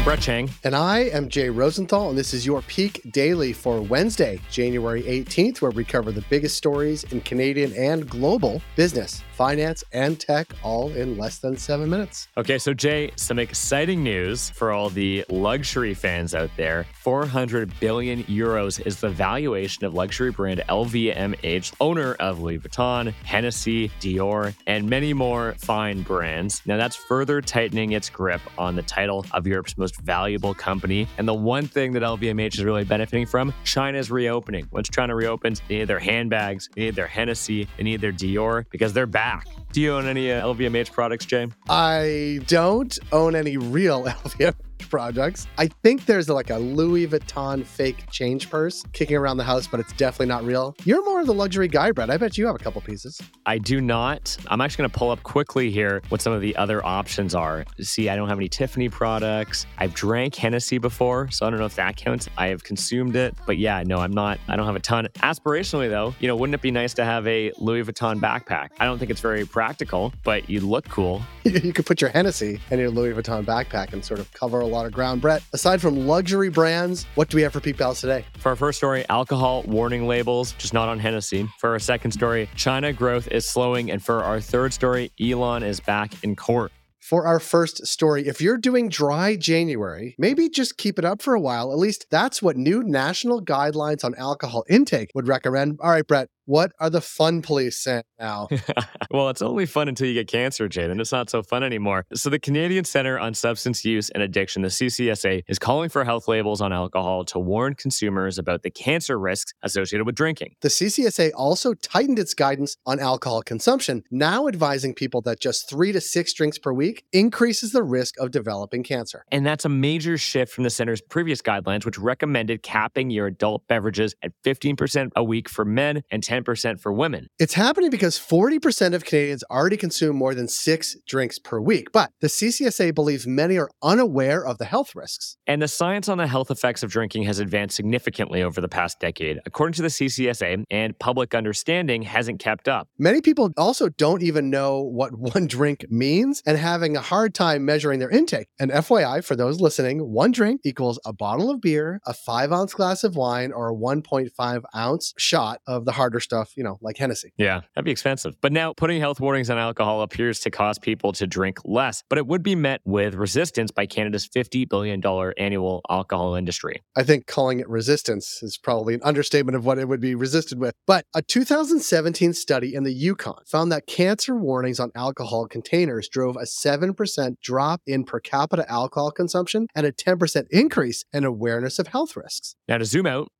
I'm Brett Chang. And I am Jay Rosenthal, and this is your Peak Daily for Wednesday, January 18th, where we cover the biggest stories in Canadian and global business, finance, and tech, all in less than seven minutes. Okay, so Jay, some exciting news for all the luxury fans out there. 400 billion euros is the valuation of luxury brand LVMH, owner of Louis Vuitton, Hennessy, Dior, and many more fine brands. Now, that's further tightening its grip on the title of Europe's most valuable company. And the one thing that LVMH is really benefiting from, China's reopening. Once China reopens, they need their handbags, they need their Hennessy, they need their Dior because they're back. Do you own any uh, LVMH products, Jay? I don't own any real LVMH projects. I think there's like a Louis Vuitton fake change purse kicking around the house, but it's definitely not real. You're more of the luxury guy, Brett. I bet you have a couple pieces. I do not. I'm actually going to pull up quickly here what some of the other options are. See, I don't have any Tiffany products. I've drank Hennessy before, so I don't know if that counts. I have consumed it, but yeah, no, I'm not. I don't have a ton. Aspirationally, though, you know, wouldn't it be nice to have a Louis Vuitton backpack? I don't think it's very practical, but you look cool. you could put your Hennessy in your Louis Vuitton backpack and sort of cover a lot of ground. Brett, aside from luxury brands, what do we have for Peak Pals today? For our first story, alcohol warning labels, just not on Hennessy. For our second story, China growth is slowing. And for our third story, Elon is back in court for our first story. If you're doing dry January, maybe just keep it up for a while. At least that's what new national guidelines on alcohol intake would recommend. All right, Brett, what are the fun police saying now? well, it's only fun until you get cancer, Jay. Then it's not so fun anymore. So, the Canadian Center on Substance Use and Addiction, the CCSA, is calling for health labels on alcohol to warn consumers about the cancer risks associated with drinking. The CCSA also tightened its guidance on alcohol consumption, now advising people that just three to six drinks per week increases the risk of developing cancer. And that's a major shift from the center's previous guidelines, which recommended capping your adult beverages at 15% a week for men and 10 10% for women. It's happening because 40% of Canadians already consume more than six drinks per week. But the CCSA believes many are unaware of the health risks. And the science on the health effects of drinking has advanced significantly over the past decade. According to the CCSA, and public understanding hasn't kept up. Many people also don't even know what one drink means and having a hard time measuring their intake. And FYI, for those listening, one drink equals a bottle of beer, a five ounce glass of wine, or a 1.5 ounce shot of the harder stuff, you know, like Hennessy. Yeah, that'd be expensive. But now putting health warnings on alcohol appears to cause people to drink less, but it would be met with resistance by Canada's $50 billion annual alcohol industry. I think calling it resistance is probably an understatement of what it would be resisted with. But a 2017 study in the Yukon found that cancer warnings on alcohol containers drove a 7% drop in per capita alcohol consumption and a 10% increase in awareness of health risks. Now, to zoom out,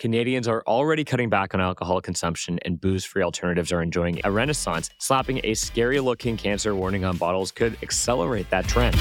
Canadians are already cutting back on alcohol consumption, and booze free alternatives are enjoying a renaissance. Slapping a scary looking cancer warning on bottles could accelerate that trend.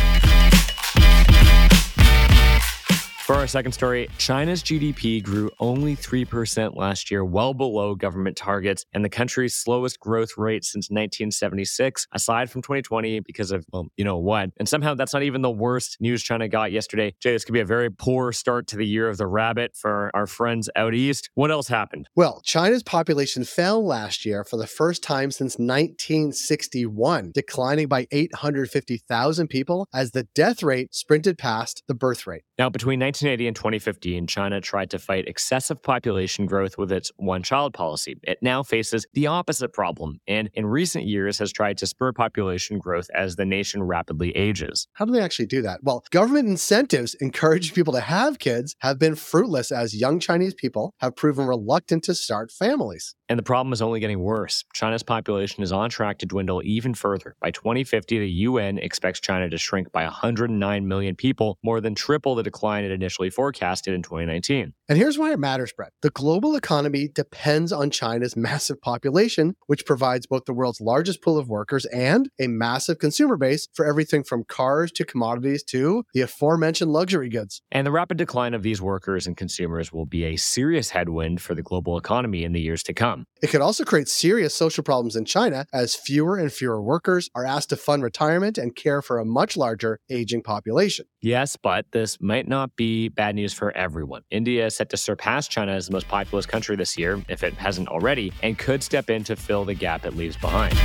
For our second story, China's GDP grew only 3% last year, well below government targets, and the country's slowest growth rate since 1976, aside from 2020 because of, well, you know what. And somehow that's not even the worst news China got yesterday. Jay, this could be a very poor start to the year of the rabbit for our friends out east. What else happened? Well, China's population fell last year for the first time since 1961, declining by 850,000 people as the death rate sprinted past the birth rate. Now, between 1980 and 2015, China tried to fight excessive population growth with its one child policy. It now faces the opposite problem and in recent years has tried to spur population growth as the nation rapidly ages. How do they actually do that? Well, government incentives encouraging people to have kids have been fruitless as young Chinese people have proven reluctant to start families. And the problem is only getting worse. China's population is on track to dwindle even further. By 2050, the UN expects China to shrink by 109 million people, more than triple the decline it initially forecasted in 2019. And here's why it matters, Brett. The global economy depends on China's massive population, which provides both the world's largest pool of workers and a massive consumer base for everything from cars to commodities to the aforementioned luxury goods. And the rapid decline of these workers and consumers will be a serious headwind for the global economy in the years to come. It could also create serious social problems in China as fewer and fewer workers are asked to fund retirement and care for a much larger aging population. Yes, but this might not be bad news for everyone. India is set to surpass China as the most populous country this year, if it hasn't already, and could step in to fill the gap it leaves behind.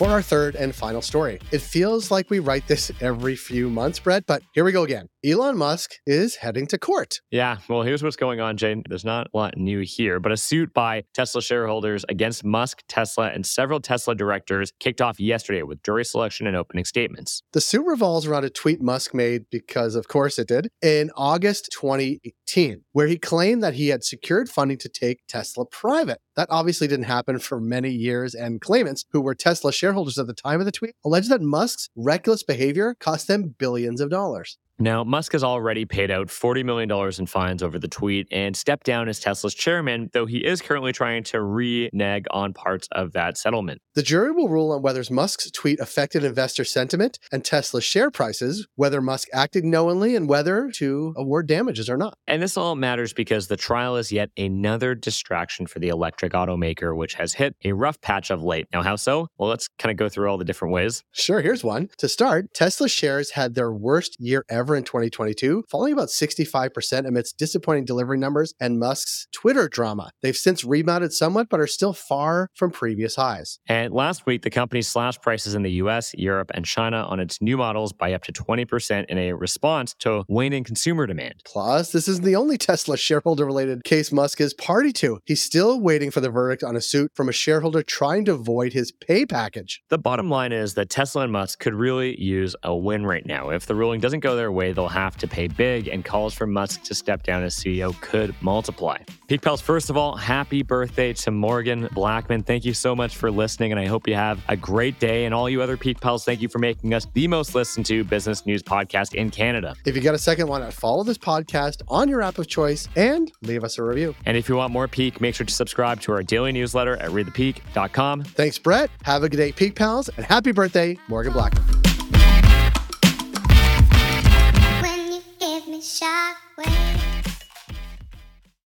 For our third and final story. It feels like we write this every few months, Brett, but here we go again. Elon Musk is heading to court. Yeah, well, here's what's going on, Jane. There's not a lot new here, but a suit by Tesla shareholders against Musk, Tesla, and several Tesla directors kicked off yesterday with jury selection and opening statements. The suit revolves around a tweet Musk made, because of course it did, in August 2018, where he claimed that he had secured funding to take Tesla private. That obviously didn't happen for many years, and claimants, who were Tesla shareholders at the time of the tweet, alleged that Musk's reckless behavior cost them billions of dollars. Now, Musk has already paid out $40 million in fines over the tweet and stepped down as Tesla's chairman, though he is currently trying to renege on parts of that settlement. The jury will rule on whether Musk's tweet affected investor sentiment and Tesla's share prices, whether Musk acted knowingly, and whether to award damages or not. And this all matters because the trial is yet another distraction for the electric automaker, which has hit a rough patch of late. Now, how so? Well, let's kind of go through all the different ways. Sure, here's one. To start, Tesla shares had their worst year ever in 2022, falling about 65% amidst disappointing delivery numbers and Musk's Twitter drama. They've since rebounded somewhat, but are still far from previous highs. And last week, the company slashed prices in the US, Europe, and China on its new models by up to 20% in a response to waning consumer demand. Plus, this isn't the only Tesla shareholder related case Musk is party to. He's still waiting for the verdict on a suit from a shareholder trying to void his pay package. The bottom line is that Tesla and Musk could really use a win right now. If the ruling doesn't go their way, they'll have to pay big, and calls for Musk to step down as CEO could multiply. Peak Pals, first of all, happy birthday to Morgan Blackman. Thank you so much for listening, and I hope you have a great day. And all you other Peak Pals, thank you for making us the most listened to business news podcast in Canada. If you got a second, why not follow this podcast on your app of choice and leave us a review? And if you want more Peak, make sure to subscribe to our daily newsletter at readthepeak.com. Thanks, Brett. Have a good day, Peak Pals, and happy birthday, Morgan Blackman.